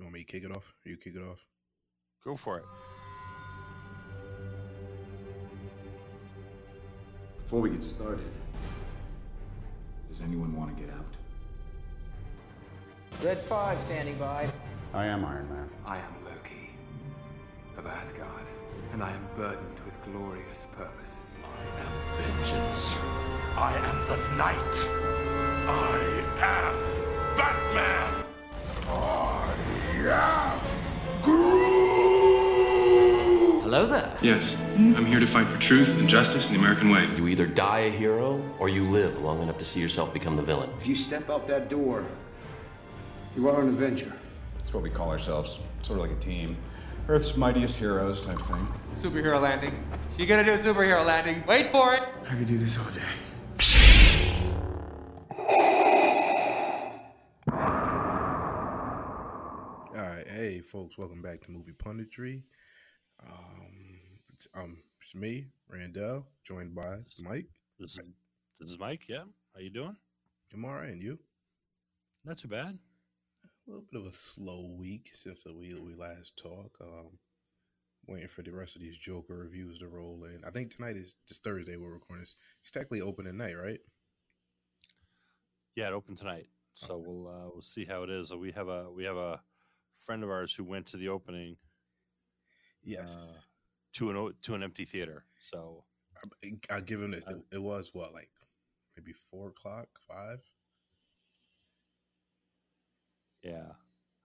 You want me to kick it off? You kick it off? Go for it. Before we get started, does anyone want to get out? Red 5 standing by. I am Iron Man. I am Loki of Asgard, and I am burdened with glorious purpose. I am vengeance. I am the night. I am Batman. I am Groot. Hello there. Yes, I'm here to fight for truth and justice in the American way. You either die a hero or you live long enough to see yourself become the villain. If you step out that door, you are an Avenger. That's what we call ourselves. Sort of like a team. Earth's mightiest heroes type thing. Superhero landing. She gonna do a superhero landing. Wait for it. I could do this all day. All right, hey folks, welcome back to Movie Punditry. Um, it's, um, it's me, Randall, joined by Mike. This, this is Mike. Yeah. How you doing? I'm all right, and you? Not too bad. A little bit of a slow week since we we last talked. Um, waiting for the rest of these Joker reviews to roll in. I think tonight is just Thursday. We're recording. It's, it's technically open at night, right? Yeah, it opened tonight, so Okay. we'll uh, we'll see how it is. Uh, We have a we have a friend of ours who went to the opening Yes. uh, to an to an empty theater. So I, I'll give him this. It, it was what, like maybe four o'clock, five. yeah,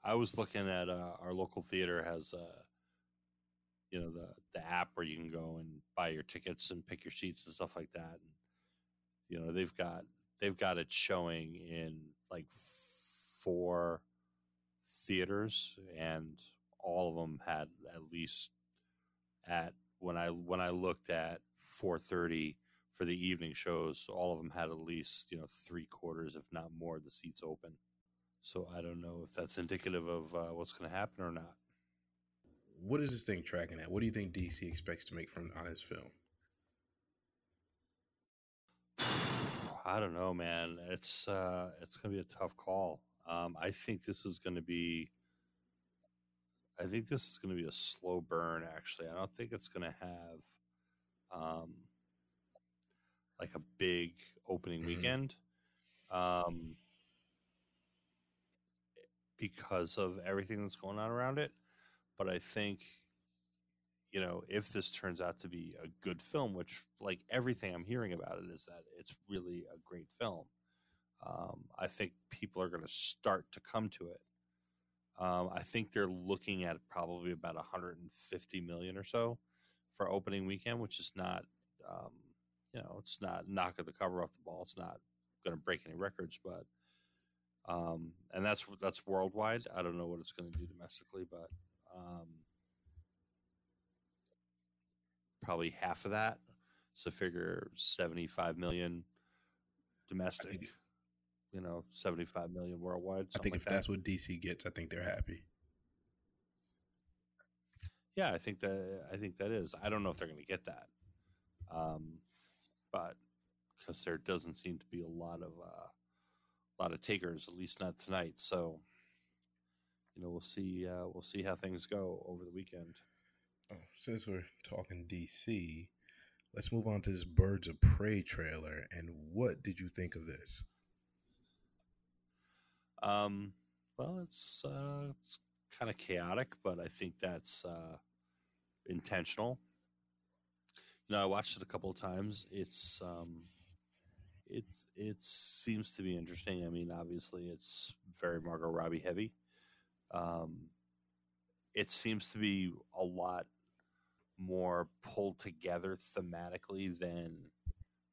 I was looking at uh, our local theater has uh, you know the the app where you can go and buy your tickets and pick your seats and stuff like that. And, you know they've got they've got it showing in like four theaters and all of them had at least at when i when i looked at 4.30 for the evening shows all of them had at least you know three quarters if not more of the seats open so i don't know if that's indicative of uh, what's going to happen or not What is this thing tracking at? What do you think DC expects to make from on his film? I don't know, man. It's uh, it's going to be a tough call. Um, I think this is going to be. I think this is going to be a slow burn. Actually, I don't think it's going to have, um, like a big opening Mhm. weekend, um, because of everything that's going on around it. But I think you know, if this turns out to be a good film, which like everything I'm hearing about it is that it's really a great film. Um, I think people are going to start to come to it. Um, I think they're looking at probably about 150 million or so for opening weekend, which is not, um, you know, it's not knocking the cover off the ball. It's not going to break any records, but, um, and that's that's worldwide. I don't know what it's going to do domestically, but. Um, probably half of that. So figure 75 million domestic, think- you know, 75 million worldwide. I think if like that's that. what DC gets, I think they're happy. yeah, I think that I think that is. I don't know if they're going to get that, um, but because there doesn't seem to be a lot of uh, a lot of takers, at least not tonight. So, you know, we'll see. Uh, we'll see how things go over the weekend. Oh, since we're talking DC, let's move on to this Birds of Prey trailer. And what did you think of this? Um, well, it's uh, it's kind of chaotic, but I think that's uh, intentional. You know, I watched it a couple of times. It's um, it's it seems to be interesting. I mean, obviously, it's very Margot Robbie heavy. Um, it seems to be a lot more pulled together thematically than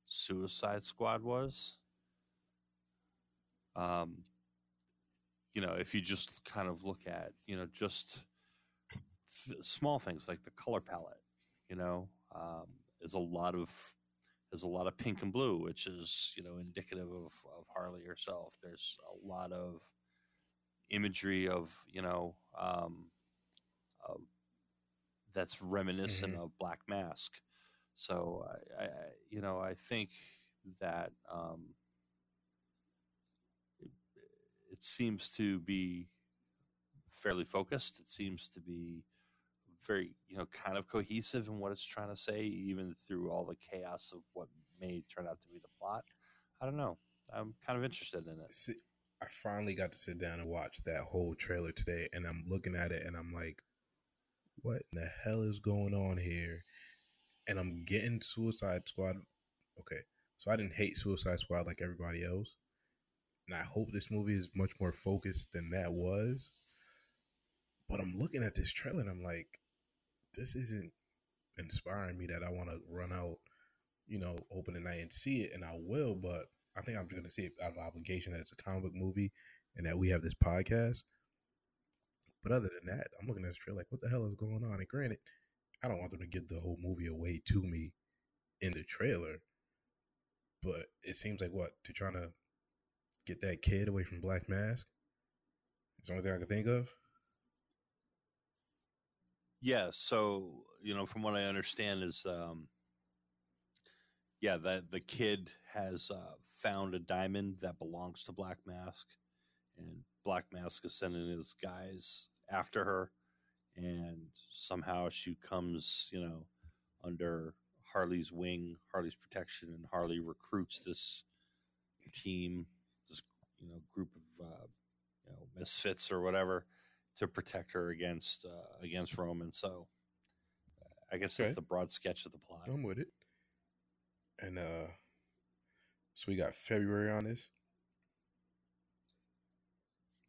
Suicide Squad was. Um, you know, if you just kind of look at, you know, just th- small things like the color palette, you know, um, is a lot of there's a lot of pink and blue, which is you know indicative of of Harley herself. There's a lot of imagery of you know um, of, that's reminiscent Mhm. of Black Mask. So I, I, you know, I think that um, seems to be fairly focused. It seems to be very, you know, kind of cohesive in what it's trying to say, even through all the chaos of what may turn out to be the plot. I don't know. I'm kind of interested in it. See, I finally got to sit down and watch that whole trailer today, and I'm looking at it and I'm like, what the hell is going on here? And I'm getting Suicide Squad. Okay, so I didn't hate Suicide Squad like everybody else. And I hope this movie is much more focused than that was. But I'm looking at this trailer and I'm like, this isn't inspiring me that I want to run out, you know, open the night and see it. And I will, but I think I'm going to see it out of obligation that it's a comic book movie and that we have this podcast. But other than that, I'm looking at this trailer like, what the hell is going on? And granted, I don't want them to give the whole movie away to me in the trailer. But it seems like what? They're trying to get that kid away from Black Mask? It's the only thing I can think of. Yeah, so you know, from what I understand, is um, yeah, that the kid has uh, found a diamond that belongs to Black Mask, and Black Mask is sending his guys after her, and somehow she comes, you know, under Harley's wing, Harley's protection, and Harley recruits this team, you know group of uh, you know misfits or whatever to protect her against uh, against Roman. So I guess Okay. that's the broad sketch of the plot. I'm with it. And uh so we got February on this.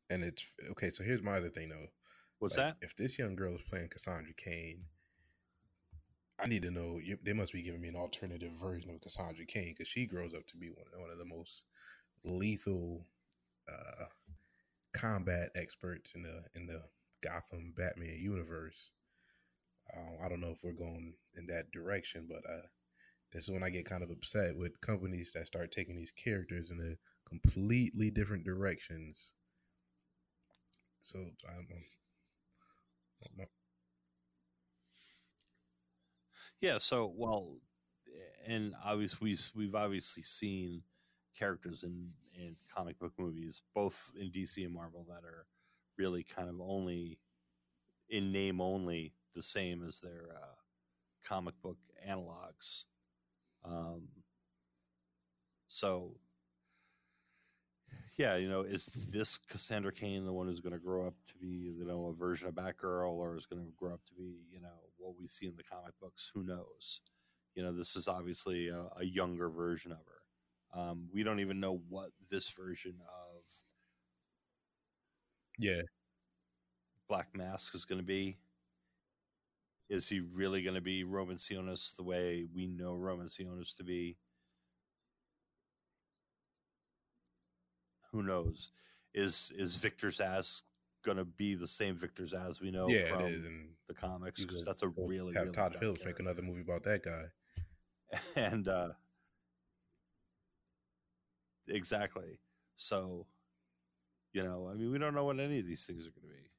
And it's okay, so here's my other thing though. What's Like, that? If this young girl is playing Cassandra Cain, I need to know. They must be giving me an alternative version of Cassandra Cain because she grows up to be one, one of the most lethal uh, combat experts in the in the Gotham Batman universe. Um, I don't know if we're going in that direction, but uh, this is when I get kind of upset with companies that start taking these characters in a completely different directions. So I'm, I'm Yeah. So well, and obviously we've, we've obviously seen characters in in comic book movies, both in DC and Marvel, that are really kind of only in name only the same as their uh, comic book analogs. Um, so, yeah, you know, is this Cassandra Cain the one who's going to grow up to be, you know, a version of Batgirl, or is going to grow up to be, you know, what we see in the comic books? Who knows? You know, this is obviously a, a younger version of her. Um, we don't even know what this version of yeah. Black Mask is going to be. Is he really going to be Roman Sionis the way we know Roman Sionis to be? Who knows? Is is Victor Zsasz going to be the same Victor Zsasz we know yeah, from. The comics? Because that's a really have really Todd Phillips make another movie about that guy. and uh exactly. So you know i mean we don't know what any of these things are going to be.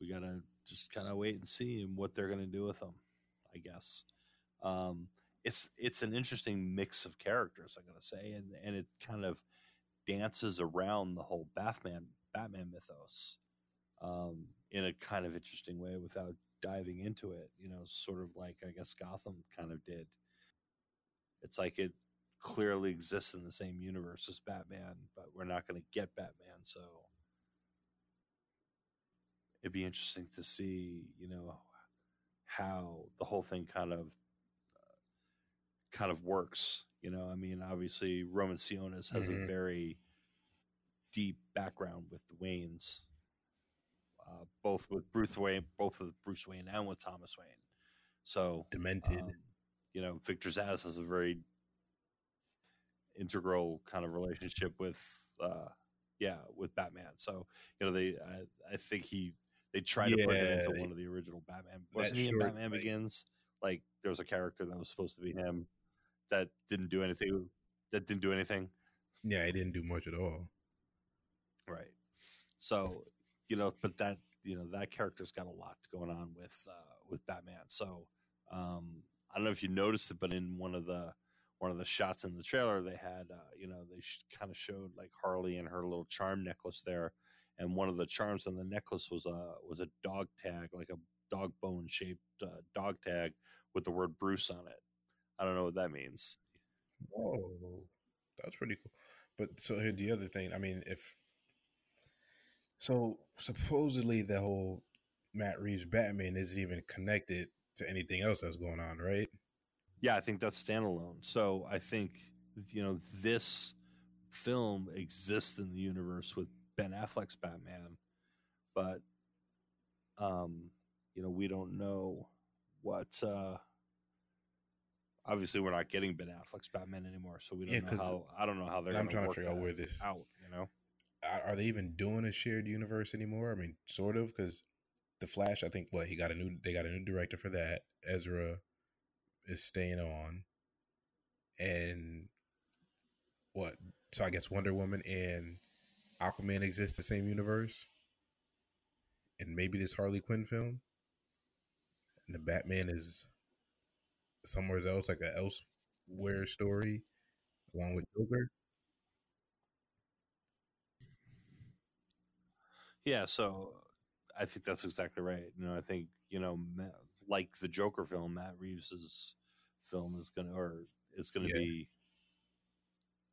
We gotta just kind of wait and see what they're going to do with them i guess. Um it's it's an interesting mix of characters i'm going to say and and it kind of dances around the whole batman batman mythos um in a kind of interesting way without diving into it, you know, sort of like I guess Gotham kind of did. It's like it clearly exists in the same universe as Batman, but we're not going to get Batman, so it'd be interesting to see, you know, how the whole thing kind of uh, kind of works. You know, I mean, obviously Roman Sionis has a Mhm. very deep background with the Waynes uh, both with Bruce Wayne, both with Bruce Wayne and with Thomas Wayne. So Demented. um, you know, Victor Zsasz has a very integral kind of relationship with, uh, yeah, with Batman. So you know, they, I, I think he, they tried to put him into one of the original Batman. Wasn't he in Batman Begins? Like there was a character that was supposed to be him that didn't do anything. That didn't do anything. yeah, he didn't do much at all. Right. So, you know, but that you know that character's got a lot going on with uh, with Batman. So, um, I don't know if you noticed it, but in one of the one of the shots in the trailer, they had uh, you know they sh- kind of showed like Harley and her little charm necklace there, and one of the charms on the necklace was a was a dog tag, like a dog bone shaped uh, dog tag with the word Bruce on it. I don't know what that means. Oh, that's pretty cool. But so here the other thing. I mean, if so, supposedly the whole Matt Reeves Batman isn't even connected to anything else that's going on, right? Yeah, I think that's standalone. So I think you know this film exists in the universe with Ben Affleck's Batman, but um, you know we don't know what. uh Obviously, we're not getting Ben Affleck's Batman anymore, so we don't Yeah, know how. I don't know how they're. I'm gonna trying to figure out where this- out. You know, Are are they even doing a shared universe anymore? I mean, sort of, because the Flash. I think what he got a new. They got a new director for that. Ezra is staying on, and what? So I guess Wonder Woman and Aquaman exist the same universe, and maybe this Harley Quinn film, and the Batman is somewhere else, like a elsewhere story, along with Joker. Yeah, so I think that's exactly right. You know, I think you know, like the Joker film, Matt Reeves's film is gonna, or it's gonna Yeah. be,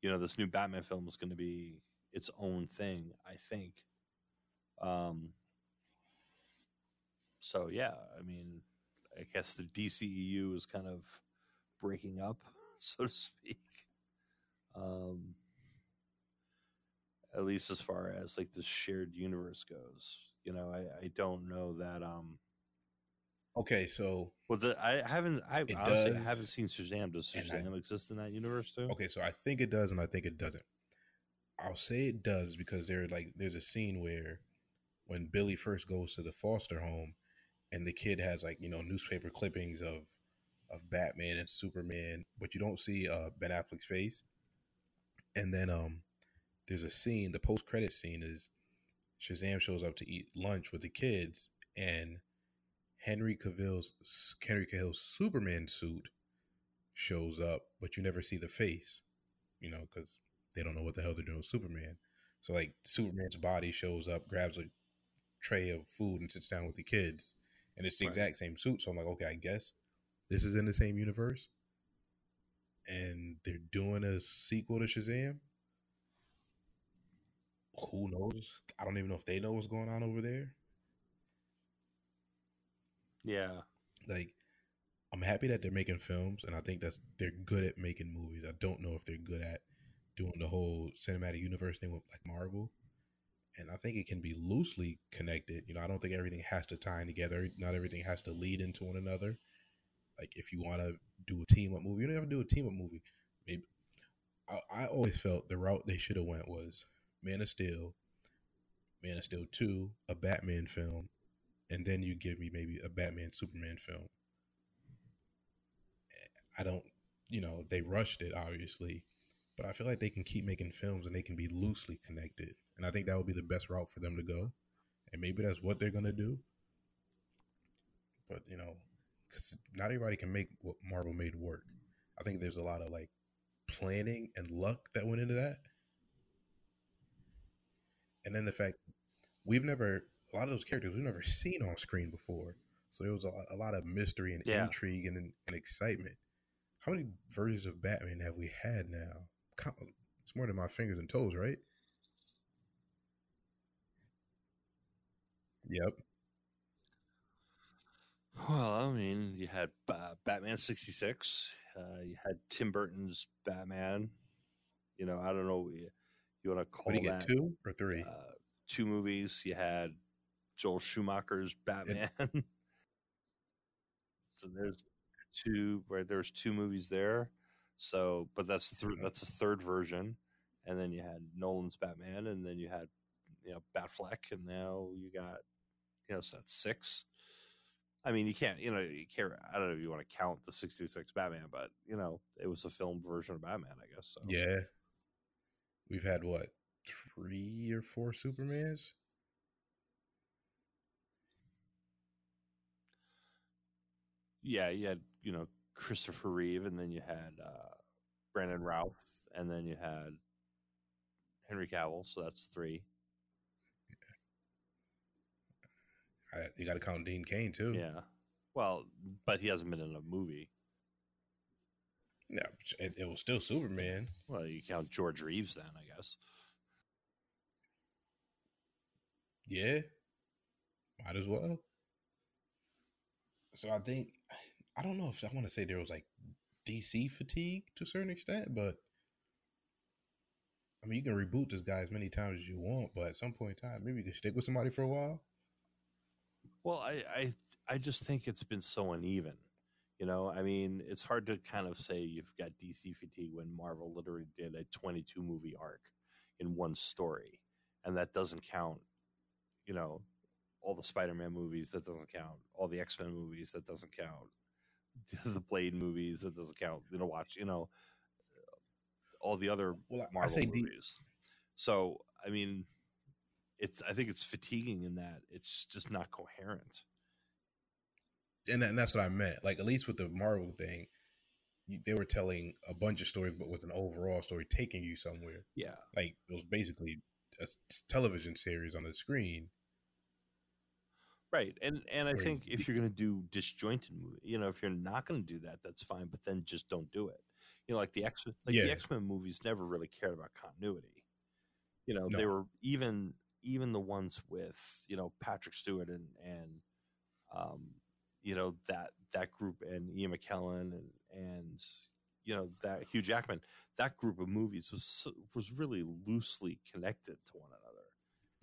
you know, this new Batman film is gonna be its own thing. I think. Um. So yeah, I mean, I guess the DCEU is kind of breaking up, so to speak. Um at least as far as like the shared universe goes. You know, I, I don't know that um Okay, so well the, I haven't I honestly I does, haven't seen Shazam. Does I- Shazam exist in that universe too? Okay, so I think it does, and I think it doesn't. I'll say it does because there, like, there's a scene where when Billy first goes to the foster home, and the kid has like you know newspaper clippings of of Batman and Superman, but you don't see uh, Ben Affleck's face. And then um, there's a scene. The post credit scene is Shazam shows up to eat lunch with the kids, and Henry Cavill's Henry Cavill's Superman suit shows up, but you never see the face, you know, because they don't know what the hell they're doing with Superman. So like Superman's body shows up, grabs a tray of food, and sits down with the kids, and it's the Right. exact same suit. So I'm like, okay, I guess this is in the same universe, and they're doing a sequel to Shazam. Who knows? I don't even know if they know what's going on over there. Yeah. like I'm happy that they're making films and I think that's they're good at making movies. I don't know if they're good at doing the whole cinematic universe thing with like Marvel. And I think it can be loosely connected. You know, I don't think everything has to tie in together. Not everything has to lead into one another. Like if you want to do a team up movie, you don't have to do a team up movie. Maybe I, I always felt the route they should have went was Man of Steel, Man of Steel two, a Batman film, and then you give me maybe a Batman Superman film. I don't, you know, they rushed it obviously, but I feel like they can keep making films and they can be loosely connected, and I think that would be the best route for them to go, and maybe that's what they're gonna do. But you know, because not everybody can make what Marvel made work. I think there's a lot of like planning and luck that went into that, and then the fact we've never a lot of those characters we've never seen on screen before. So there was a, a lot of mystery and Yeah. intrigue and, and excitement. How many versions of Batman have we had now? It's more than my fingers and toes, right? Yep. Well, I mean, you had uh, Batman sixty six. Uh, you had Tim Burton's Batman. You know, I don't know. You, you want to call What do you get? that Two or three? uh, two movies. You had Joel Schumacher's Batman. so there's two where there's two movies there. So, but that's th- that's a third version, and then you had Nolan's Batman, and then you had you know Batfleck, and now you got you know so that's six. I mean, you can't you know you can't. I don't know if you want to count the '66 Batman, but you know it was a film version of Batman, I guess. So. yeah. We've had what three or four Supermans? Yeah, you had you know Christopher Reeve, and then you had uh, Brandon Routh, and then you had Henry Cavill. So that's three. Uh, You got to count Dean Cain too. Yeah. Well, but he hasn't been in a movie. yeah. It, it was still Superman. Well, you count George Reeves then, I guess. Yeah, might as well. So I think I don't know if I want to say there was like DC fatigue to a certain extent, but I mean you can reboot this guy as many times as you want, but at some point in time, maybe you can stick with somebody for a while. Well, I, I I just think it's been so uneven. You know, I mean, it's hard to kind of say you've got DC fatigue when Marvel literally did a 22 movie arc in one story, and that doesn't count. You know, all the Spider-Man movies that doesn't count. All the X-Men movies that doesn't count. The Blade movies that doesn't count. You know, watch. You know, all the other Well, Marvel movies. so, I mean, it's. I think it's fatiguing in that it's just not coherent. and, that, and that's what I meant. Like at least with the Marvel thing, they were telling a bunch of stories, but with an overall story taking you somewhere. Yeah. Like it was basically a television series on the screen. Right, and and I think if you're going to do disjointed movie, you know, if you're not going to do that, that's fine. But then just don't do it. You know, like the X, like Yeah. the X Men movies never really cared about continuity. You know, they were even even the ones with you know Patrick Stewart and and um, you know that that group and Ian McKellen and and you know that Hugh Jackman. That group of movies was so, was really loosely connected to one another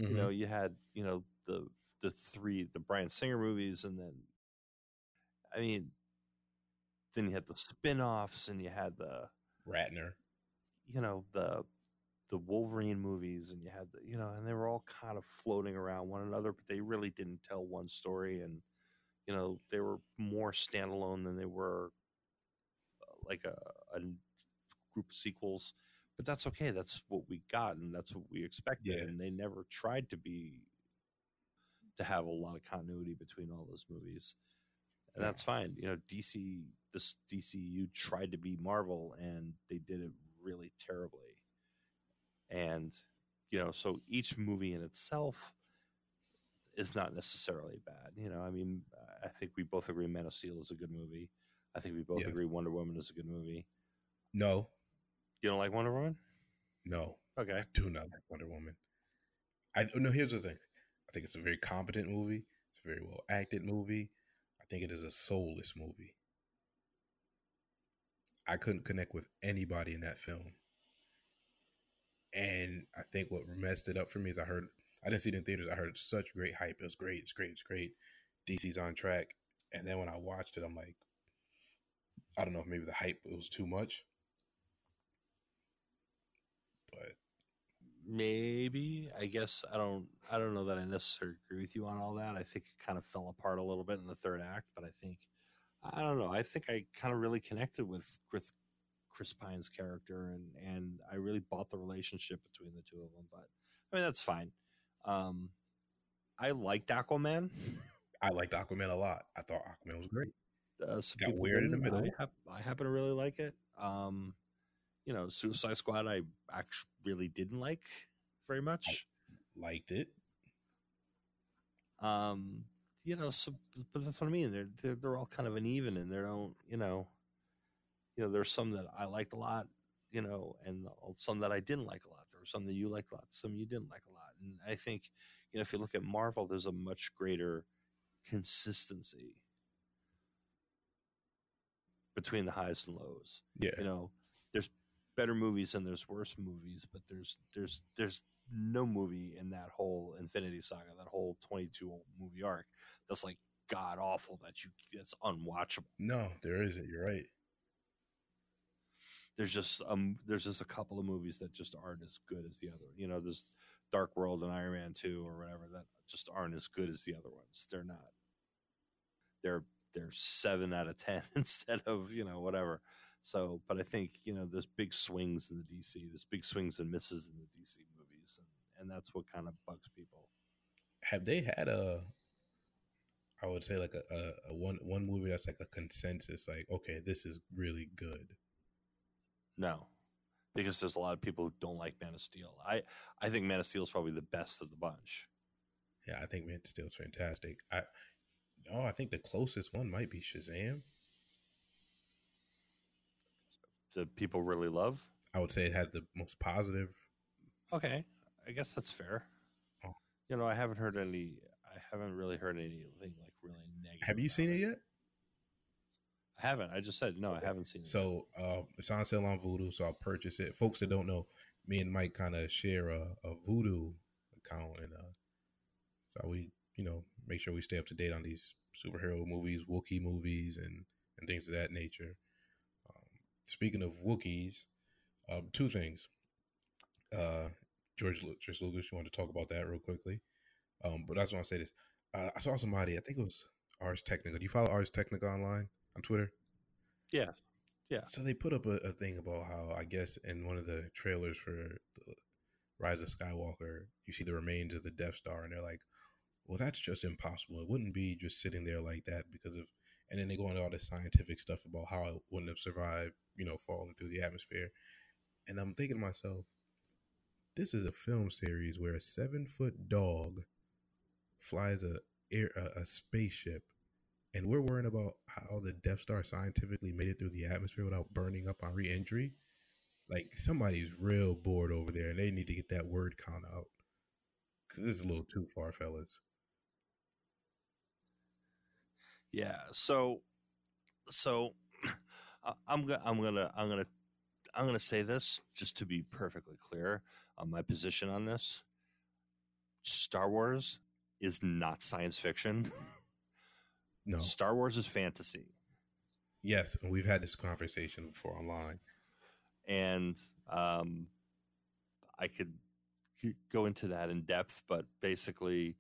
you Mm-hmm. know you had you know the the three the bryan singer movies and then i mean then you had the spin-offs and you had the Ratner. you know the the wolverine movies and you had the you know and they were all kind of floating around one another but they really didn't tell one story and you know they were more standalone than they were uh, like a, a group of sequels but that's okay that's what we got and that's what we expected Yeah. and they never tried to be to have a lot of continuity between all those movies and that's fine you know dc this dcu tried to be marvel and they did it really terribly and you know so each movie in itself is not necessarily bad you know i mean i think we both agree man of steel is a good movie i think we both Yes. agree wonder woman is a good movie No, you don't like wonder woman no, okay I do not like Wonder Woman. I no. Here's the thing. I think it's a very competent movie. It's a very well acted movie. I think it is a soulless movie. I couldn't connect with anybody in that film. And I think what messed it up for me is I heard I didn't see it in theaters. I heard such great hype. It was great. It's great. It's great. DC's on track. And then when I watched it, I'm like, I don't know if maybe the hype was too much. But maybe i guess i don't i don't know that i necessarily agree with you on all that i think it kind of fell apart a little bit in the third act but i think i don't know i think i kind of really connected with chris chris pine's character and and i really bought the relationship between the two of them but i mean that's fine um i liked aquaman I liked Aquaman a lot. I thought Aquaman was great. uh, some Got weird in the middle. I, hap- I happen to really like it. Um, you know, Suicide Squad, I actually really didn't like very much. Liked it. Um, you know, so but that's what I mean. They're they're, they're all kind of uneven, and they don't, you know, you know, there's some that I liked a lot, you know, and some that I didn't like a lot. There were some that you liked a lot, some you didn't like a lot, and I think, you know, if you look at Marvel, there's a much greater consistency between the highs and lows Yeah. you know there's better movies and there's worse movies but there's there's there's no movie in that whole infinity saga that whole 22 movie arc that's like god awful that you that's unwatchable No, there isn't. You're right. there's just um there's just a couple of movies that just aren't as good as the other you know there's dark world and iron man 2 or whatever that just aren't as good as the other ones they're not they're they're seven out of ten instead of you know whatever so but i think you know there's big swings in the dc there's big swings and misses in the dc movies and, and that's what kind of bugs people Have they had a? I would say like a, a, a one one movie that's like a consensus. Like, okay, this is really good. no because there's a lot of people who don't like man of steel i i think man of steel is probably the best of the bunch Yeah, I think Man of Steel's fantastic. I oh, I think the closest one might be Shazam. That people really love. I would say it had the most positive. Okay, I guess that's fair. Oh. You know, I haven't heard any. I haven't really heard anything like really negative. Have you about seen it yet? I haven't. I just said no. I haven't seen it. So uh, it's on sale on Vudu, so I'll purchase it. Folks that don't know, me and Mike kind of share a, a Vudu account, and uh, so we, you know, make sure we stay up to date on these superhero movies, Wookiee movies, and and things of that nature. Speaking of Wookiees, um, two things. Uh, George George Lucas, you want to talk about that real quickly? Um, but I just want to say this. Uh, I saw somebody. I think it was Ars Technica. Do you follow Ars Technica online on Twitter? yeah, yeah. So they put up a, a thing about how I guess in one of the trailers for the Rise of Skywalker, you see the remains of the Death Star, and they're like, "Well, that's just impossible. It wouldn't be just sitting there like that because of." And then they go into all this scientific stuff about how it wouldn't have survived, you know, falling through the atmosphere. And I'm thinking to myself, this is a film series where a seven foot dog flies a air a, a spaceship and we're worrying about how the Death Star scientifically made it through the atmosphere without burning up on re-entry. Like somebody's real bored over there, and they need to get that word count out because this is a little too far, fellas. Yeah. So, so I'm gonna, I'm gonna, I'm gonna, I'm gonna say this just to be perfectly clear on my position on this. Star Wars is not science fiction. No, Star Wars is fantasy, yes, and we've had this conversation before online. and um, I could go into that in depth, but basically,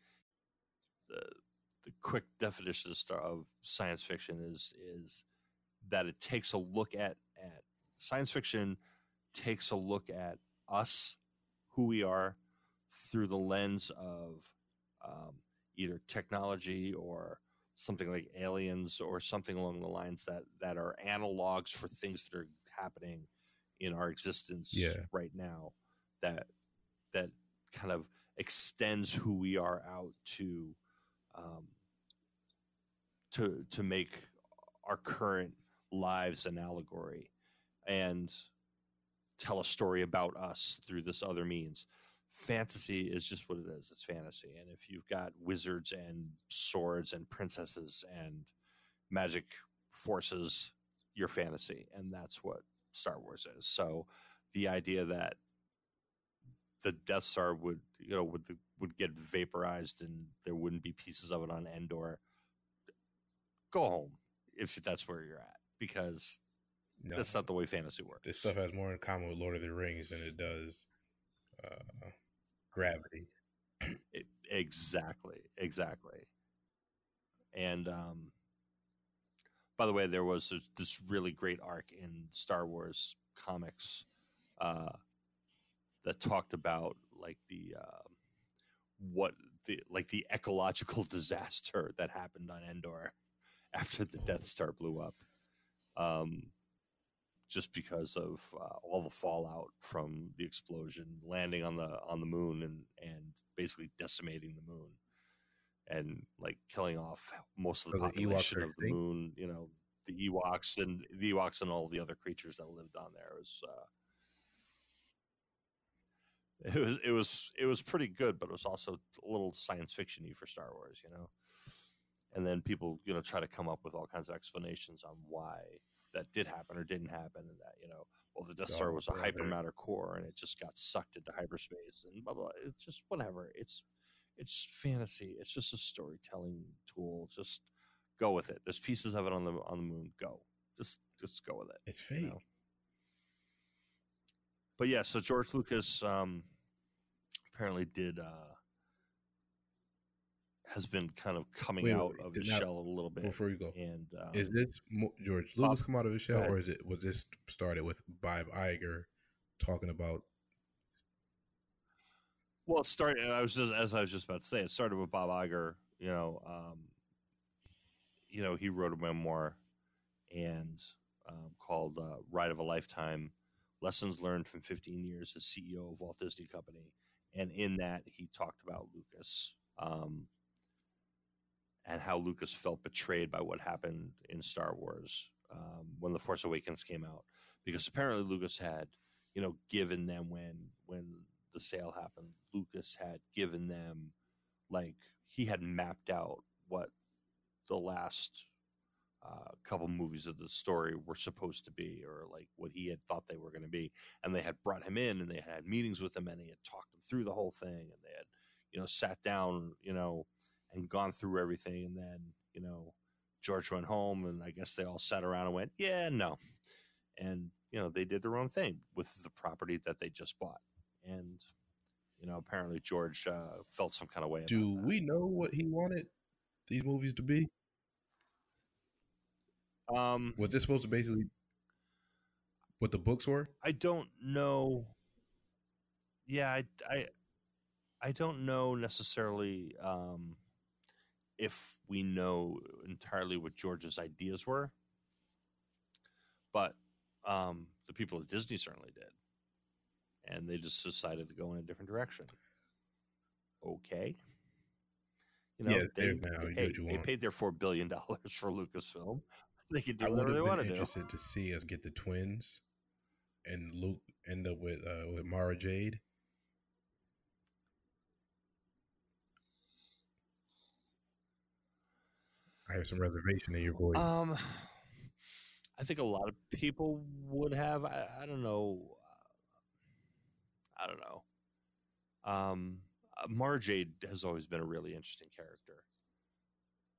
the the quick definition of, star, of science fiction is is that it takes a look at at science fiction takes a look at us, who we are, through the lens of um, either technology or something like aliens or something along the lines that that are analogs for things that are happening in our existence Yeah. right now that that kind of extends who we are out to um, to to make our current lives an allegory and tell a story about us through this other means. Fantasy is just what it is. It's fantasy. And if you've got wizards and swords and princesses and magic forces your fantasy. And that's what star wars is. So the idea that the death star would you know would would get vaporized and there wouldn't be pieces of it on endor go home if that's where you're at because No, that's not the way fantasy works this stuff has more in common with Lord of the Rings than it does uh, Gravity. It- exactly, exactly. And um, by the way, there was this- this really great arc in Star Wars comics uh, that talked about like the uh, what the like the ecological disaster that happened on Endor after the Death Star blew up. Um, just because of uh, all the fallout from the explosion, landing on the on the moon, and and basically decimating the moon, and like killing off most of the So population are of the moon. You know, the Ewoks and the Ewoks and all the other creatures that lived on there. It was uh, it was it was it was pretty good, but it was also a little science fictiony for Star Wars, you know. And then people, you know, try to come up with all kinds of explanations on why that did happen or didn't happen, and that you know, well, the Death Star was a hypermatter core, and it just got sucked into hyperspace, and blah blah. It's just whatever. It's it's fantasy. It's just a storytelling tool. Just go with it. There's pieces of it on the on the moon. Go. Just just go with it. It's you fake. know? But yeah, so George Lucas um, apparently did uh, has been kind of coming Wait, out wait, of his not- shell a little bit. Before you go, and um, is this George Lucas come out of his shell, or is it was this started with Bob Iger talking about? Well, it started. I was just as I was just about to say. It started with Bob Iger. You know, um, you know, he wrote a memoir and um, called uh, "Ride of a Lifetime: Lessons Learned from 15 Years as CEO of Walt Disney Company." And in that, he talked about Lucas um, and how Lucas felt betrayed by what happened in Star Wars um, when The Force Awakens came out, because apparently Lucas had, you know, given them when when the sale happened, Lucas had given them like he had mapped out what the last uh, couple movies of the story were supposed to be, or like what he had thought they were going to be. And they had brought him in, and they had meetings with him, and he had talked him through the whole thing, and they had, you know, sat down, you know, and gone through everything. And then, you know, George went home, and I guess they all sat around and went, "Yeah, no," and you know, they did their own thing with the property that they just bought, and you know, apparently George uh, felt some kind of way. Do we know what he wanted these movies to be? Um, was this supposed to basically what the books were? I don't know. Yeah, I, I, I don't know necessarily um, if we know entirely what George's ideas were, but um, the people at Disney certainly did, and they just decided to go in a different direction. Okay. You know, Yeah, they, they, hey, they paid their four billion dollars for Lucasfilm. They could do I whatever they want to do. interested to see us get the twins and Luke end up with uh, with Mara Jade. I have some reservation in your voice. Um, I think a lot of people would have. I, I don't know. I don't know. Um, uh, Mara Jade has always been a really interesting character.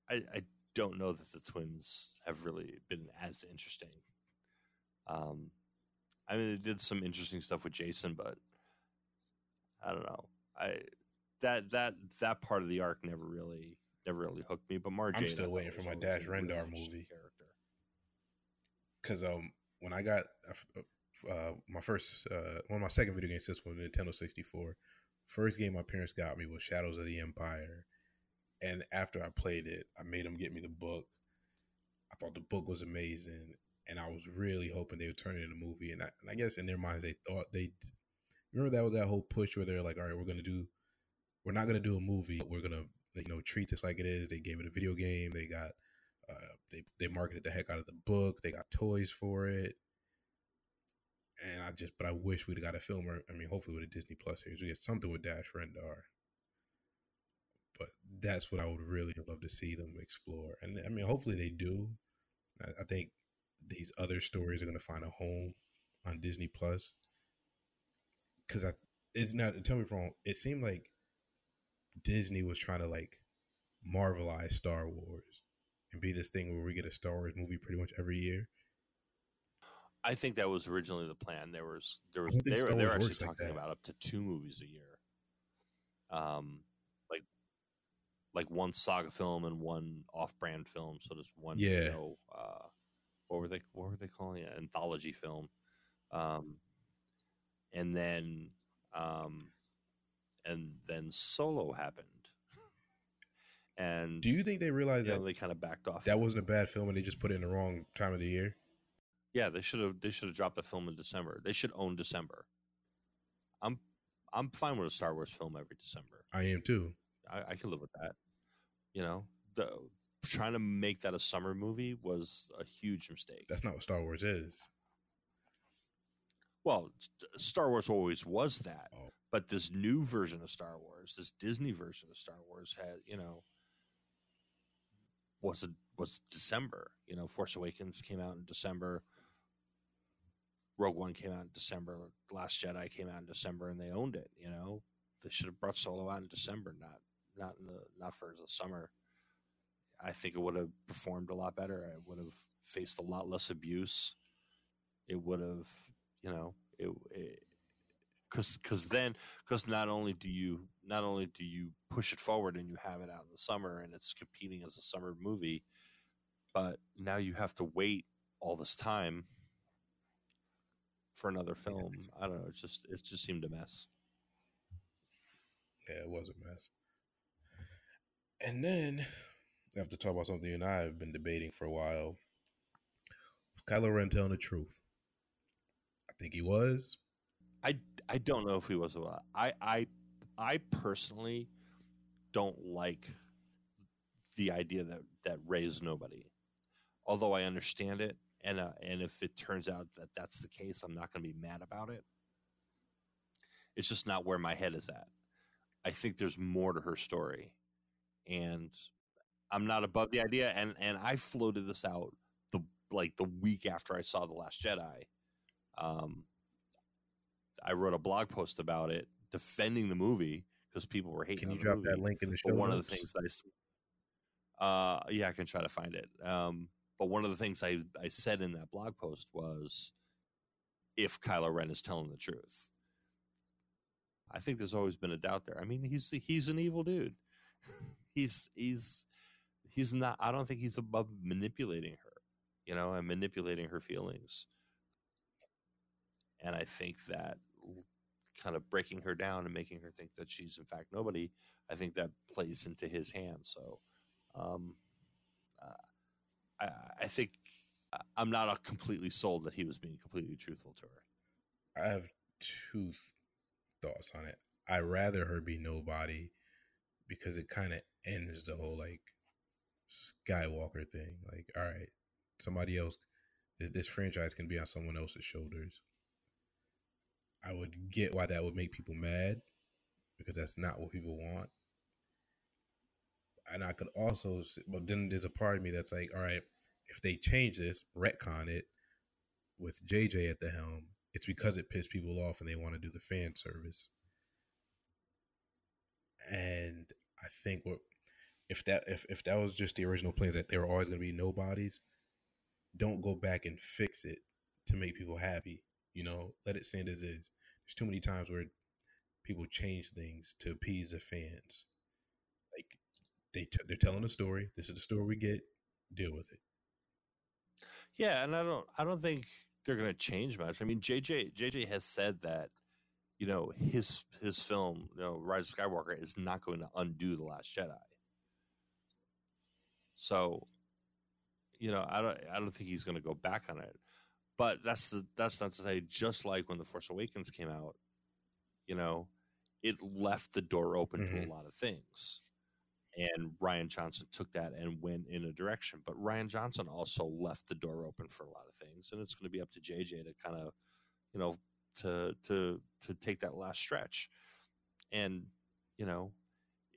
I, I don't know that the twins have really been as interesting. Um, I mean, they did some interesting stuff with Jacen, but I don't know. I that that that part of the arc never really never really hooked me. But Mara I'm still waiting for my Dash really Rendar movie. Character. because um when I got uh, uh, my first uh one of my second video game system was Nintendo 64. First game my parents got me was Shadows of the Empire, and after I played it, I made them get me the book. I thought the book was amazing, and I was really hoping they would turn it into a movie. And I, and I guess in their minds they thought they remember that was that whole push where they're like, all right, we're gonna do, we're not gonna do a movie, we're gonna you know treat this like it is. They gave it a video game. They got uh, they they marketed the heck out of the book. They got toys for it, and I just but I wish we'd got a film. Or, I mean, hopefully with a Disney Plus series, we get something with Dash Rendar. But that's what I would really love to see them explore, and I mean, hopefully they do. I, I think these other stories are going to find a home on Disney Plus because I it's not. Tell me if wrong. It seemed like Disney was trying to like Marvelize Star Wars and be this thing where we get a Star Wars movie pretty much every year. I think that was originally the plan. There was there was they were they were actually works like talking about up to two movies a year. Um, like like one saga film and one off-brand film. So there's one, Yeah. you know, uh, what were they what were they calling it? Anthology film. Um, and then um, and then Solo happened. and Do you think they realized you know, that they kind of backed off? that wasn't a bad film and they just put it in the wrong time of the year? Yeah, they should have they should have dropped the film in December. They should own December. I'm I'm fine with a Star Wars film every December. I am too. I, I can live with that. You know, the trying to make that a summer movie was a huge mistake. That's not what Star Wars is. well, Star Wars always was that, Oh. But this new version of Star Wars, this Disney version of Star Wars, had you know was it was December. You know, Force Awakens came out in December. Rogue One came out in December. Last Jedi came out in December, and they owned it. You know, they should have brought Solo out in December, not not in the not for the summer. I think it would have performed a lot better. It would have faced a lot less abuse. It would have, you know, it because because then because not only do you not only do you push it forward and you have it out in the summer and it's competing as a summer movie, but now you have to wait all this time for another film. I don't know. It's just it just seemed a mess. Yeah, it was a mess. And then I have to talk about something you and I have been debating for a while. Was Kylo Ren telling the truth? I think he was. I I don't know if he was. I I I personally don't like the idea that that Rey is nobody. Although I understand it, and uh, and if it turns out that that's the case, I'm not going to be mad about it. It's just not where my head is at. I think there's more to her story, and I'm not above the idea. And and I floated this out the like the week after I saw the Last Jedi. Um, I wrote a blog post about it, defending the movie because people were hating. It. Can you drop movie. that link in the show? But one of the things that I, uh, yeah, I can try to find it. Um, but one of the things I, I said in that blog post was, if Kylo Ren is telling the truth, I think there's always been a doubt there. I mean, he's he's an evil dude. he's he's he's not. I don't think he's above manipulating her, you know, and manipulating her feelings. And I think that kind of breaking her down and making her think that she's in fact nobody, I think that plays into his hands. So, um, uh, I, I think I- I'm not uh, completely sold that he was being completely truthful to her. I have two th- thoughts on it. I rather her be nobody because it kind of ends the whole like Skywalker thing. Like, all right, somebody else, this, this franchise can be on someone else's shoulders. I would get why that would make people mad because that's not what people want. And I could also, but then there's a part of me that's like, all right, if they change this, retcon it with JJ at the helm, it's because it pissed people off and they want to do the fan service. And I think what if that if, if that was just the original plan that there were always going to be nobodies, don't go back and fix it to make people happy. You know, let it stand as is. There's too many times where people change things to appease the fans. Like they t- they're telling a story. This is the story we get. Deal with it. Yeah, and I don't I don't think they're going to change much. I mean, JJ JJ has said that you know his his film, you know, Rise of Skywalker, is not going to undo the Last Jedi. So, you know, I don't I don't think he's going to go back on it. But that's the that's not to say just like when the Force Awakens came out, you know, it left the door open to Mhm. a lot of things. And Rian Johnson took that and went in a direction. But Rian Johnson also left the door open for a lot of things. And it's going to be up to JJ to kind of, you know, to to to take that last stretch. And, you know,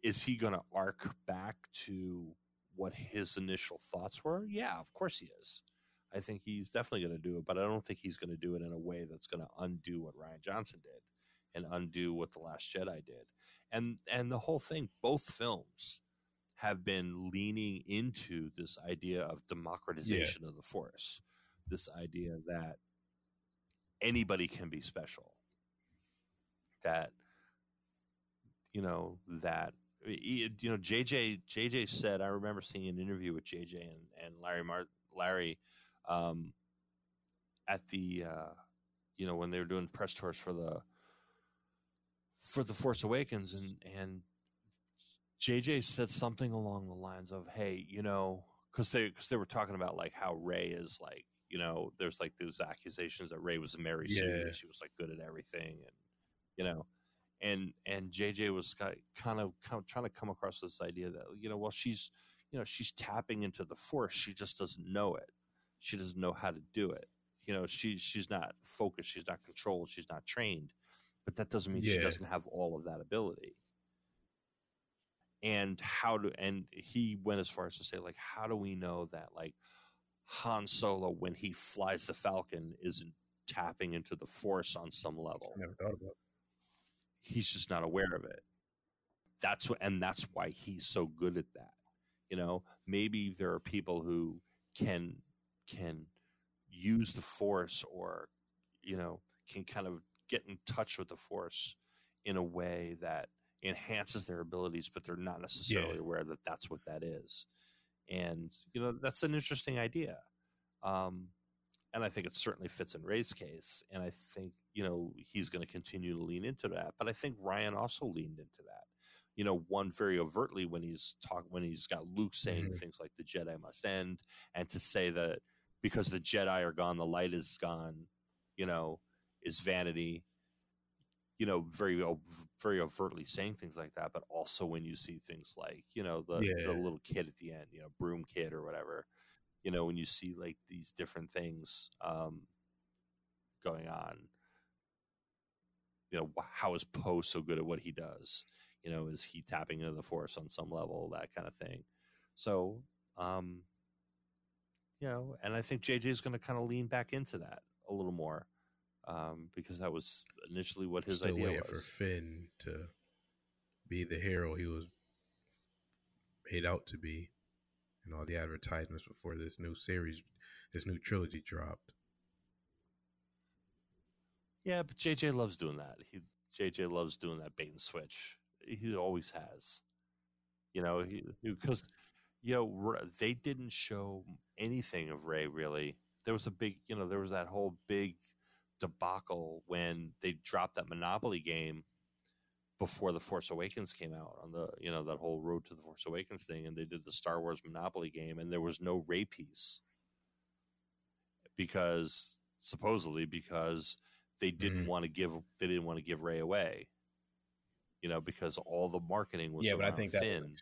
is he going to arc back to what his initial thoughts were? Yeah, of course he is. I think he's definitely going to do it, but I don't think he's going to do it in a way that's going to undo what Rian Johnson did and undo what the Last Jedi did. And and the whole thing, both films have been leaning into this idea of democratization of the Force, this idea that anybody can be special, that you know that you know JJ JJ said I remember seeing an interview with JJ and, and Larry Mart Larry um, at the uh, you know when they were doing press tours for the for the Force Awakens and and JJ said something along the lines of hey you know because they because they were talking about like how Rey is like you know there's like those accusations that Rey was a Mary Sue Yeah. that she was like good at everything and you know and and JJ was kind of, kind of trying to come across this idea that you know well she's you know she's tapping into the force she just doesn't know it she doesn't know how to do it. You know she she's not focused she's not controlled she's not trained but that doesn't mean she doesn't have all of that ability. And how do and he went as far as to say like how do we know that like Han Solo when he flies the Falcon isn't tapping into the force on some level? I never thought about. he's just not aware of it. That's what and that's why he's so good at that. You know maybe there are people who can can use the force or you know can kind of get in touch with the force in a way that enhances their abilities but they're not necessarily Yeah. aware that that's what that is and you know that's an interesting idea um and I think it certainly fits in Rey's case. And I think you know he's going to continue to lean into that. But I think Rian also leaned into that. You know, one very overtly when he's talk when he's got Luke saying Mhm. things like the Jedi must end, and to say that because the Jedi are gone, the light is gone. You know, is vanity. you know, very very overtly saying things like that, but also when you see things like, you know, the Yeah. the little kid at the end, you know, broom kid or whatever, you know, when you see like these different things um, going on, you know, how is Poe so good at what he does? You know, is he tapping into the force on some level, that kind of thing. So, um, you know, and I think JJ is going to kind of lean back into that a little more um, because that was initially what his Still idea was. for Finn to be the hero he was made out to be, and all the advertisements before this new series, this new trilogy dropped. Yeah, but JJ loves doing that. He JJ loves doing that bait and switch. He always has. You know, because you know they didn't show anything of Rey really. There was a big, you know, there was that whole big debacle when they dropped that Monopoly game before the Force Awakens came out on the, you know, that whole Road to the Force Awakens thing, and they did the Star Wars Monopoly game, and there was no Rey piece because supposedly because they didn't Mhm. want to give they didn't want to give Rey away. You know, because all the marketing was yeah, but I think that Finn.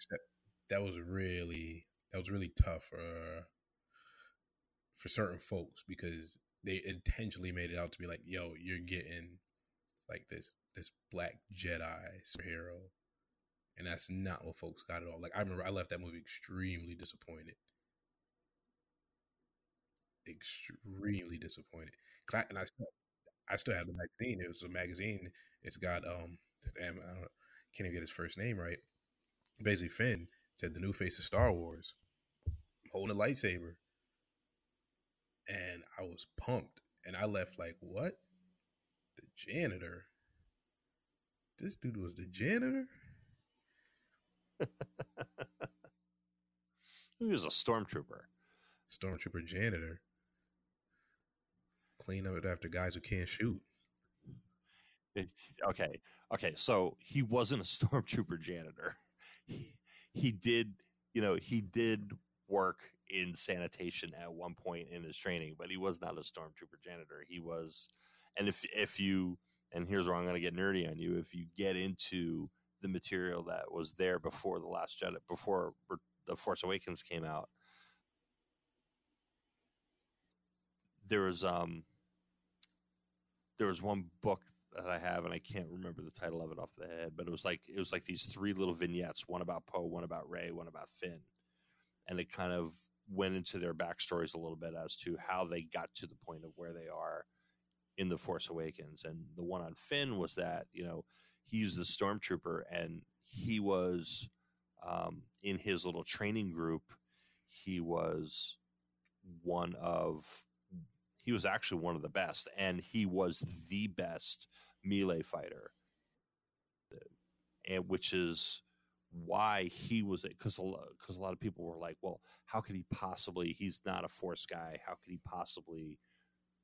That, was really that was really tough for for certain folks because they intentionally made it out to be like, yo, you're getting like this this black Jedi superhero, and that's not what folks got at all. Like I remember, I left that movie extremely disappointed, extremely disappointed. And I still, I still have the magazine. It was a magazine. It's got um, damn, I don't, can't even get his first name right. Basically, Finn said the new face of Star Wars, holding a lightsaber, and I was pumped. And I left like, what? The janitor. This dude was the janitor. He was a stormtrooper. Stormtrooper janitor. Clean up after guys who can't shoot. It- okay, okay. So he wasn't a stormtrooper janitor. He, he did, you know, he did work in sanitation at one point in his training, but he was not a stormtrooper janitor. He was, and if if you, and here's where I'm going to get nerdy on you. If you get into the material that was there before the Last Jedi, before the Force Awakens came out, there was um there was one book that I have, and I can't remember the title of it off the head, but it was like it was like these three little vignettes: one about Poe, one about Rey, one about Finn, and it kind of went into their backstories a little bit as to how they got to the point of where they are in the Force Awakens. And the one on Finn was that you know he was the stormtrooper, and he was um, in his little training group. He was one of he was actually one of the best, and he was the best melee fighter, and which is why he was it because because a lot of people were like, well, how could he possibly? He's not a force guy. How could he possibly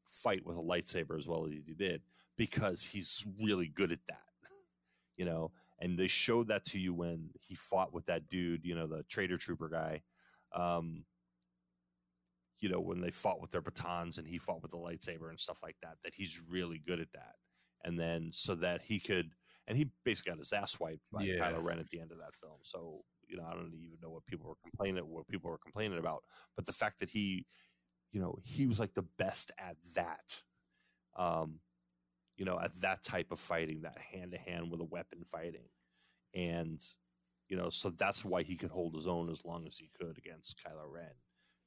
fight with a lightsaber as well as he did? Because he's really good at that, you know. And they showed that to you when he fought with that dude, you know, the trader trooper guy. Um, you know, when they fought with their batons and he fought with the lightsaber and stuff like that, that he's really good at that. And then so that he could, and he basically got his ass wiped by Yeah. Kylo Ren at the end of that film. So, you know, I don't even know what people were complaining, what people were complaining about. But the fact that he, you know, he was like the best at that, um, you know, at that type of fighting, that hand to hand with a weapon fighting. And, you know, so that's why he could hold his own as long as he could against Kylo Ren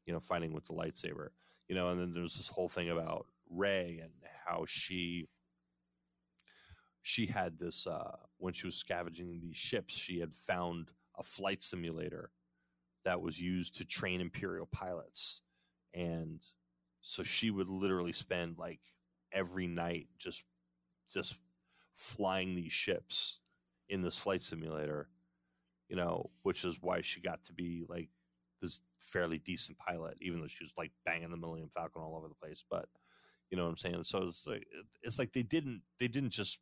you know, fighting with the lightsaber, you know, and then there's this whole thing about Rey and how she she had this uh when she was scavenging these ships, she had found a flight simulator that was used to train imperial pilots. And so she would literally spend like every night just just flying these ships in this flight simulator, you know, which is why she got to be like this fairly decent pilot, even though she was like banging the Millennium Falcon all over the place. But you know what I'm saying? So it's like it's like they didn't they didn't just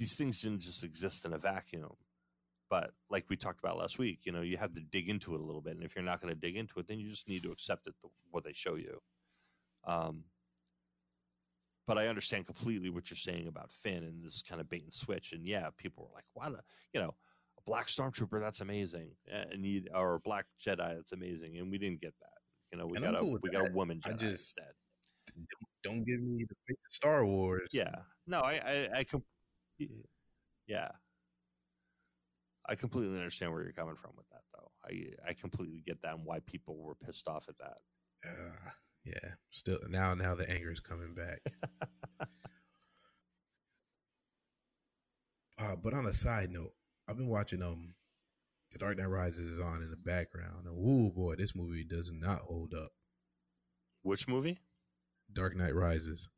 these things didn't just exist in a vacuum. But like we talked about last week, you know, you have to dig into it a little bit, and if you're not going to dig into it, then you just need to accept it what they show you. Um, but I understand completely what you're saying about Finn and this kind of bait and switch. And yeah, people were like, "What? A, you know, a black stormtrooper? That's amazing." And you, or a black Jedi? That's amazing. And we didn't get that. You know, we And I'm got a cool we got a woman I Jedi just- instead. Don't, don't give me the face of Star Wars. Yeah. No, I I, I yeah. I completely understand where you're coming from with that, though. I I completely get that and why people were pissed off at that. Uh, yeah. Still now now the anger is coming back. uh, but on a side note, I've been watching um The Dark Knight Rises is on in the background. And woo boy, this movie does not hold up. Which movie? Dark Knight Rises.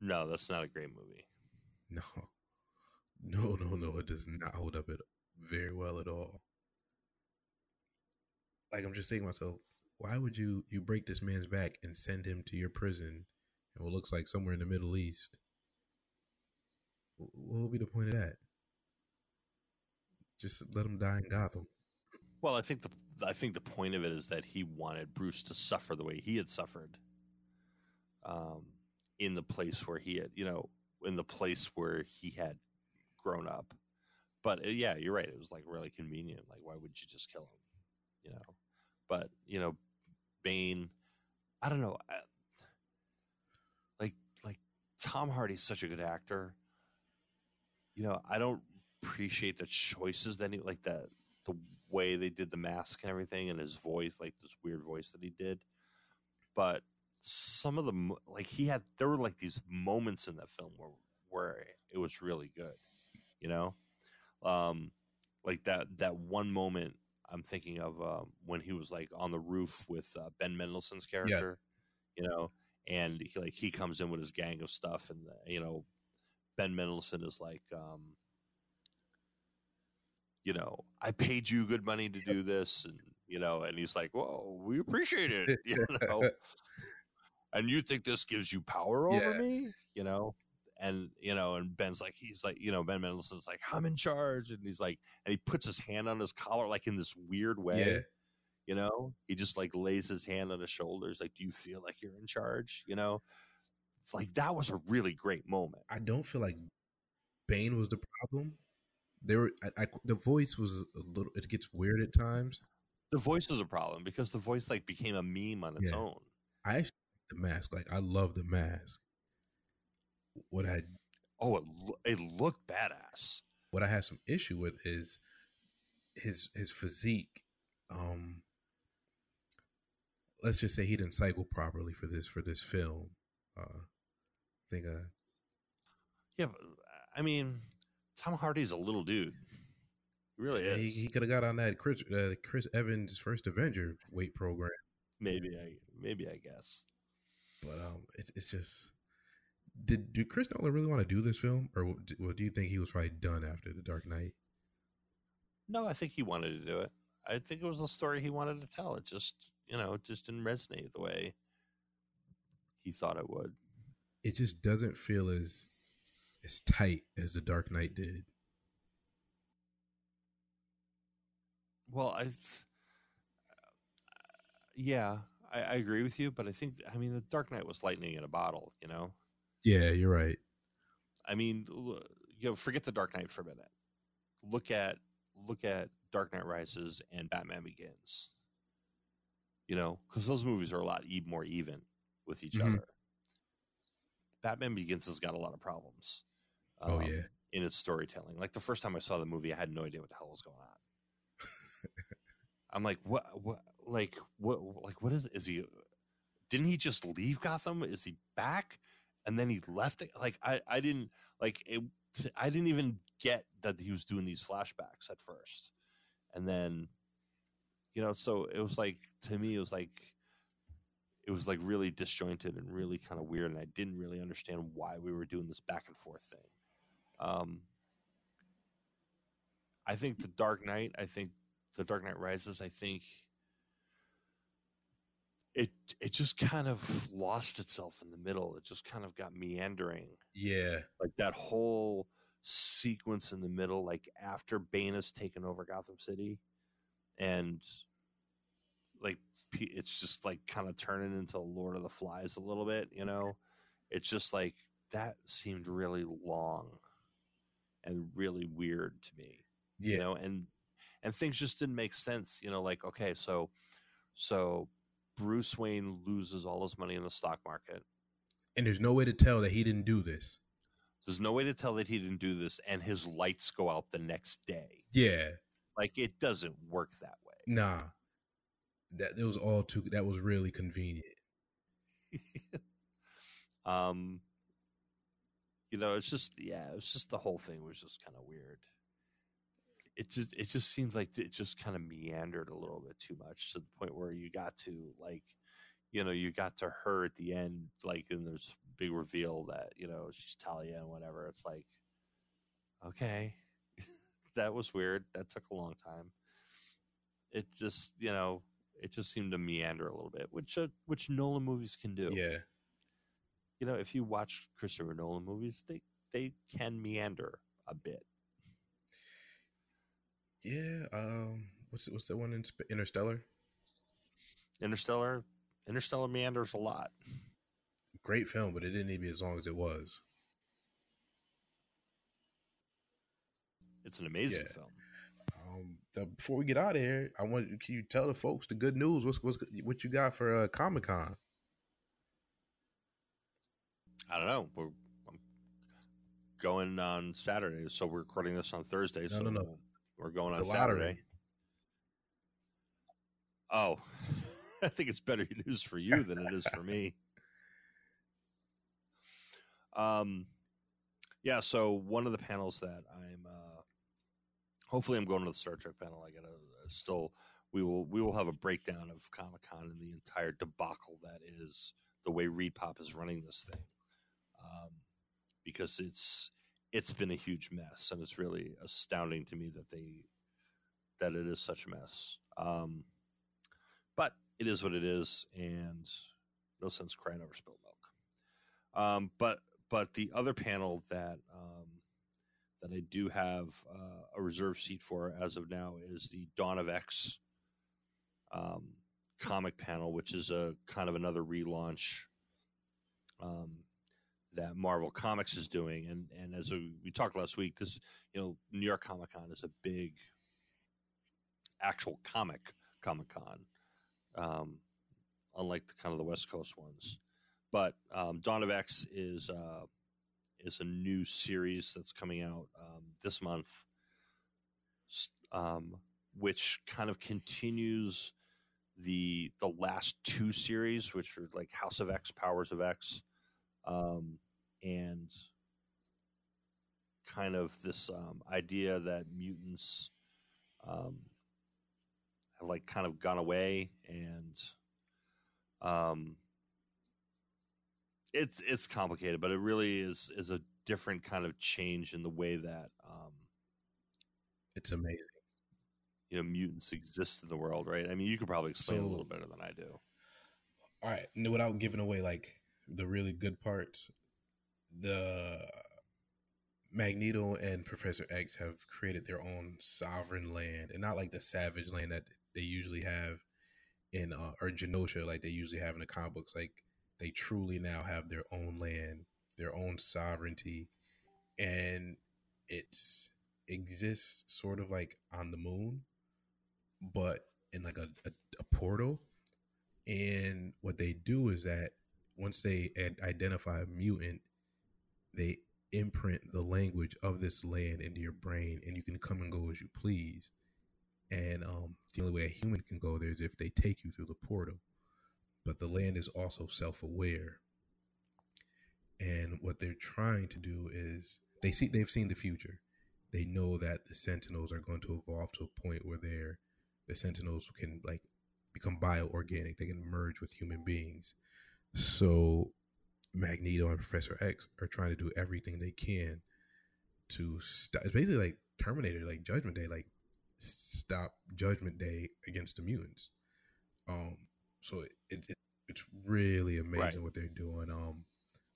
No, that's not a great movie. No. No, no, no. It does not hold up it very well at all. Like I'm just thinking to myself, why would you you break this man's back and send him to your prison and what looks like somewhere in the Middle East? What would be the point of that? Just let him die in Gotham. Well, I think the I think the point of it is that he wanted Bruce to suffer the way he had suffered, in the place where he had, you know, in the place where he had grown up. But uh, yeah, you're right. It was like really convenient. Like, why would you just kill him? You know. But you know, Bane. I don't know. I, like like Tom Hardy's such a good actor. You know, I don't appreciate the choices that he like that the way they did the mask and everything and his voice, like this weird voice that he did. But some of the like he had there were like these moments in that film where where it was really good, you know, um, like that that one moment I'm thinking of um, when he was like on the roof with uh, Ben Mendelsohn's character, you know, and he like he comes in with his gang of stuff, and uh, you know, Ben Mendelsohn is like. Um, you know, I paid you good money to do this, and you know, and he's like, "Whoa, we appreciate it," you know, and you think this gives you power over Yeah. me, you know, and you know, and Ben's like, he's like, you know, Ben Mendelsohn's like, "I'm in charge," and he's like, and he puts his hand on his collar like in this weird way, Yeah. you know, he just like lays his hand on his shoulders, like, "Do you feel like you're in charge?" You know, It's like that was a really great moment. I don't feel like Bane was the problem. There were I, I, the voice was a little it gets weird at times. The voice is a problem because the voice like became a meme on its Yeah. own. I actually the mask. Like I love the mask. What I Oh, it, lo- it looked badass. what I had some issue with is his his physique. Um, let's just say he didn't cycle properly for this for this film. Uh, I think uh, Yeah, I mean, Tom Hardy's a little dude. He really yeah, he, is. he could have got on that Chris uh, Chris Evans first Avenger weight program, maybe I maybe I guess. But um, it's it's just. Did did Chris Nolan really want to do this film, or do, or do you think he was probably done after The Dark Knight? No, I think he wanted to do it. I think it was a story he wanted to tell. It just you know it just didn't resonate the way he thought it would. It just doesn't feel as as tight as The Dark Knight did. Well, I, yeah, I, I agree with you, but I think I mean the Dark Knight was lightning in a bottle. You know, Yeah, you're right. I mean, you know, forget the Dark Knight for a minute. Look at look at Dark Knight Rises and Batman Begins. You know, because those movies are a lot e- more even with each Mhm. other. Batman Begins has got a lot of problems. Oh um, yeah. in its storytelling. Like the first time I saw the movie, I had no idea what the hell was going on. I'm like, what, what, like, what, like, what is, is he, didn't he just leave Gotham? Is he back? And then he left it. Like, I, I didn't, like, it, I didn't even get that he was doing these flashbacks at first. And then, you know, so it was like, to me, it was like, it was like really disjointed and really kind of weird. And I didn't really understand why we were doing this back and forth thing. Um, I think the Dark Knight. I think the Dark Knight Rises. I think it it just kind of lost itself in the middle. It just kind of got meandering. Yeah. Like that whole sequence in the middle, like after Bane has taken over Gotham City, and like it's just like kind of turning into Lord of the Flies a little bit, you know. It's just like that seemed really long and really weird to me, Yeah. you know, and and things just didn't make sense, you know. Like okay, so so Bruce Wayne loses all his money in the stock market. And there's no way to tell that he didn't do this. There's no way to tell that he didn't do this, and his lights go out the next day. Yeah. Like it doesn't work that way. Nah. That it was all too that was really convenient. um you know it's just yeah it's just the whole thing was just kind of weird it just it just seemed like it just kind of meandered a little bit too much to the point where you got to like you know you got to her at the end like and there's big reveal that you know she's talia and whatever. It's like okay. That was weird. That took a long time. It just you know it just seemed to meander a little bit which uh, which nolan movies can do. Yeah. you know, if you watch Christopher Nolan movies, they they can meander a bit. Yeah. Um what's what's that one in Interstellar? Interstellar, Interstellar meanders a lot. Great film, but it didn't need to be as long as it was. It's an amazing Yeah. film. Um, the, before we get out of here, I want can you tell the folks the good news? What's what's what you got for uh, Comic Con? I don't know. We're I'm going on Saturday, so we're recording this on Thursday. No, so no, no. We're going on The lottery. Saturday. Oh, I think it's better news for you than it is for me. Um, yeah. So one of the panels that I'm, uh, hopefully, I'm going to the Star Trek panel. I gotta uh, still. We will we will have a breakdown of Comic Con and the entire debacle that is the way ReedPop is running this thing, um, because it's it's been a huge mess, and it's really astounding to me that they that it is such a mess. Um, but it is what it is, and no sense crying over spilled milk. Um, but but the other panel that um, that I do have uh, a reserve seat for as of now is the Dawn of X um, comic panel, which is a kind of another relaunch um, that Marvel Comics is doing. And and as we, talked last week, this you know New York Comic Con is a big actual comic Comic Con, um, unlike the kind of the West Coast ones. But um, Dawn of X is uh, is a new series that's coming out um, this month, um, which kind of continues the the last two series, which are like House of X, Powers of X, um, and kind of this um, idea that mutants um, have like kind of gone away and um it's it's complicated but it really is is a different kind of change in the way that um It's amazing. you know mutants exist in the world right? I mean you could probably explain it a little better than i do. All right, without giving away like the really good parts, the Magneto and Professor X have created their own sovereign land, and not like the savage land that they usually have in uh, or Genosha, like they usually have in the comic books. Like they truly now have their own land, their own sovereignty, and it's exists sort of like on the moon, but in like a, a, a portal. And what they do is that once they ad- identify a mutant, they imprint the language of this land into your brain, and you can come and go as you please. And um, the only way a human can go there is if they take you through the portal. But the land is also self-aware, and what they're trying to do is they see they've seen the future. They know that the Sentinels are going to evolve to a point where they're the Sentinels can like become bioorganic. They can merge with human beings. So Magneto and Professor X are trying to do everything they can to stop. It's basically like Terminator, like Judgment Day, like stop Judgment Day against the mutants. Um, so it, it it's really amazing Right. what they're doing. Um,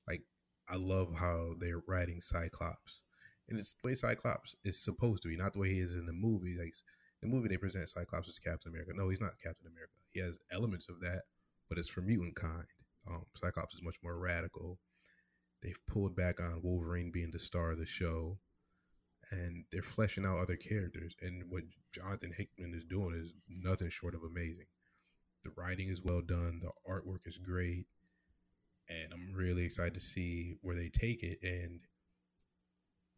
like I love how they're writing Cyclops, and it's the way Cyclops is supposed to be, not the way he is in the movie. Like the movie they present Cyclops as Captain America. No, he's not Captain America. He has elements of that, but it's for mutant kind. Um, Cyclops is much more radical. They've pulled back on Wolverine being the star of the show, and they're fleshing out other characters. And what Jonathan Hickman is doing is nothing short of amazing. The writing is well done. The artwork is great, and I'm really excited to see where they take it. And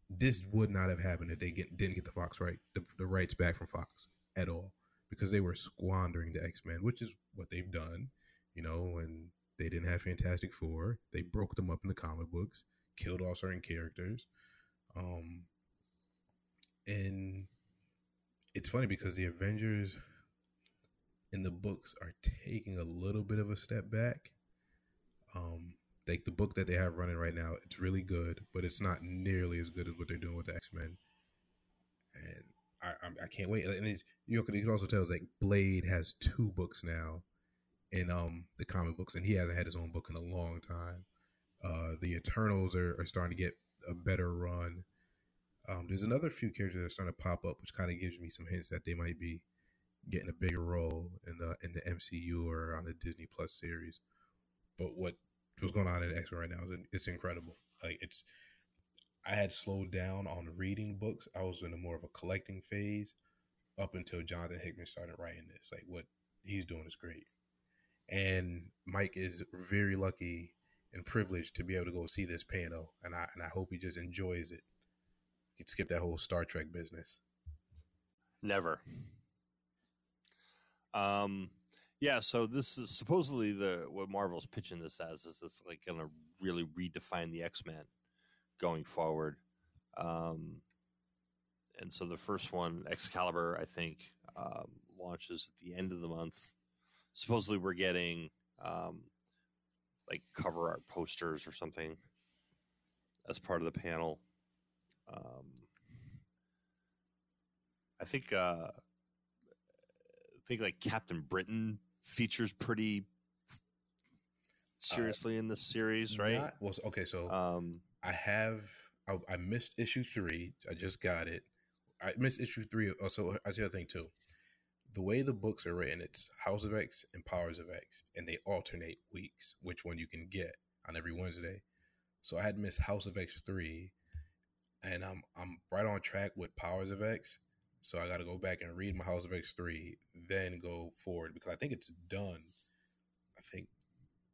this would not have happened if they get, didn't get the Fox right, the, the rights back from Fox at all, because they were squandering the X Men, which is what they've done. You know, when they didn't have Fantastic Four, they broke them up in the comic books, killed off certain characters, um, and it's funny because the Avengers in the books are taking a little bit of a step back. Um, like the book that they have running right now, it's really good, but it's not nearly as good as what they're doing with the X Men. And I, I, I can't wait. And it's, you, know, you can also tell like Blade has two books now in um the comic books, and he hasn't had his own book in a long time. Uh, the Eternals are, are starting to get a better run. Um, there's another few characters that are starting to pop up, which kind of gives me some hints that they might be getting a bigger role in the in the MCU or on the Disney Plus series. But what what's going on in X Men right now is it's incredible. Like it's, I had slowed down on reading books. I was in a more of a collecting phase up until Jonathan Hickman started writing this. Like what he's doing is great, and Mike is very lucky and privileged to be able to go see this panel, and I and I hope he just enjoys it. He'd skip that whole Star Trek business. Never. Um, yeah, so this is supposedly the what Marvel's pitching this as is this like going to really redefine the X Men going forward. Um, and so the first one, Excalibur, I think, um, launches at the end of the month. Supposedly, we're getting um, like cover art posters or something as part of the panel. Um, I think uh, I think like Captain Britain features pretty seriously uh, in this series, right? Not, well, okay, so um, I have I, I, missed issue three. I just got it. I missed issue three. Also, oh, I see the thing too. The way the books are written, it's House of X and Powers of X, and they alternate weeks which one you can get on every Wednesday. So I had missed House of X three, and I'm I'm right on track with Powers of X. So I got to go back and read my House of X three, then go forward because I think it's done. I think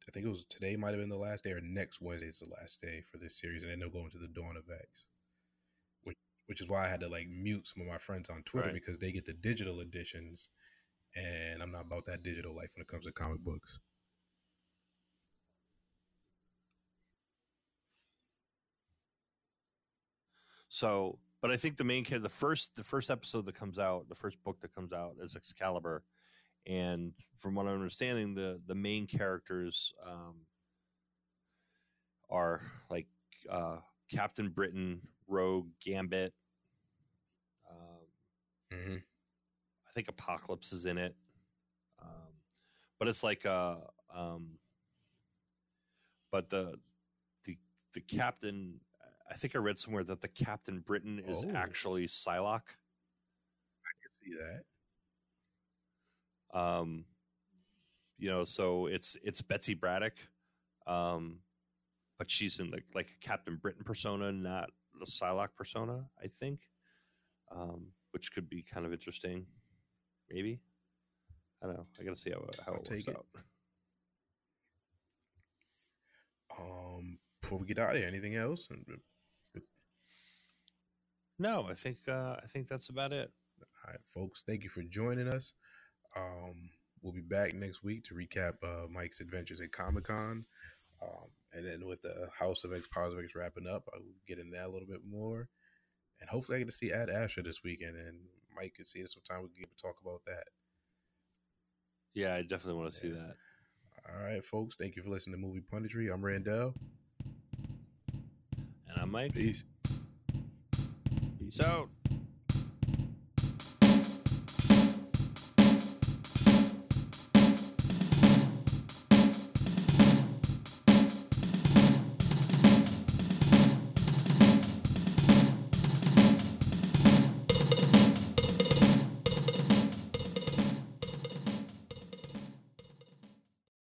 I think it was today might have been the last day, or next Wednesday is the last day for this series, and then they'll go into the Dawn of X, which is why I had to like mute some of my friends on Twitter right. because they get the digital editions, and I'm not about that digital life when it comes to comic books. So but I think the main kid, the first the first episode that comes out, the first book that comes out is Excalibur, and from what I'm understanding, the the main characters um, are like uh, Captain Britain, Rogue, Gambit. Mm-hmm. I think Apocalypse is in it, um, but it's like a. Uh, um, but the the the captain I think I read somewhere that the Captain Britain is oh. actually Psylocke. I can see that. Um, you know, so it's it's Betsy Braddock, um, but she's in like like a Captain Britain persona, not the Psylocke persona. I think, um, which could be kind of interesting. Maybe I don't know. I got to see how how I'll it works it. out. Um, before we get out of here, anything else? No, I think uh, I think that's about it. All right, folks. Thank you for joining us. Um, we'll be back next week to recap uh, Mike's adventures at Comic Con, um, and then with the House of X, of X wrapping up, I will get into that a little bit more, and hopefully I get to see Ad Astra this weekend, and Mike can see us sometime. We can get to talk about that. Yeah, I definitely want to yeah. see that. All right, folks. Thank you for listening to Movie Punditry. I'm Randell. And I'm Mike. Peace. Peace out.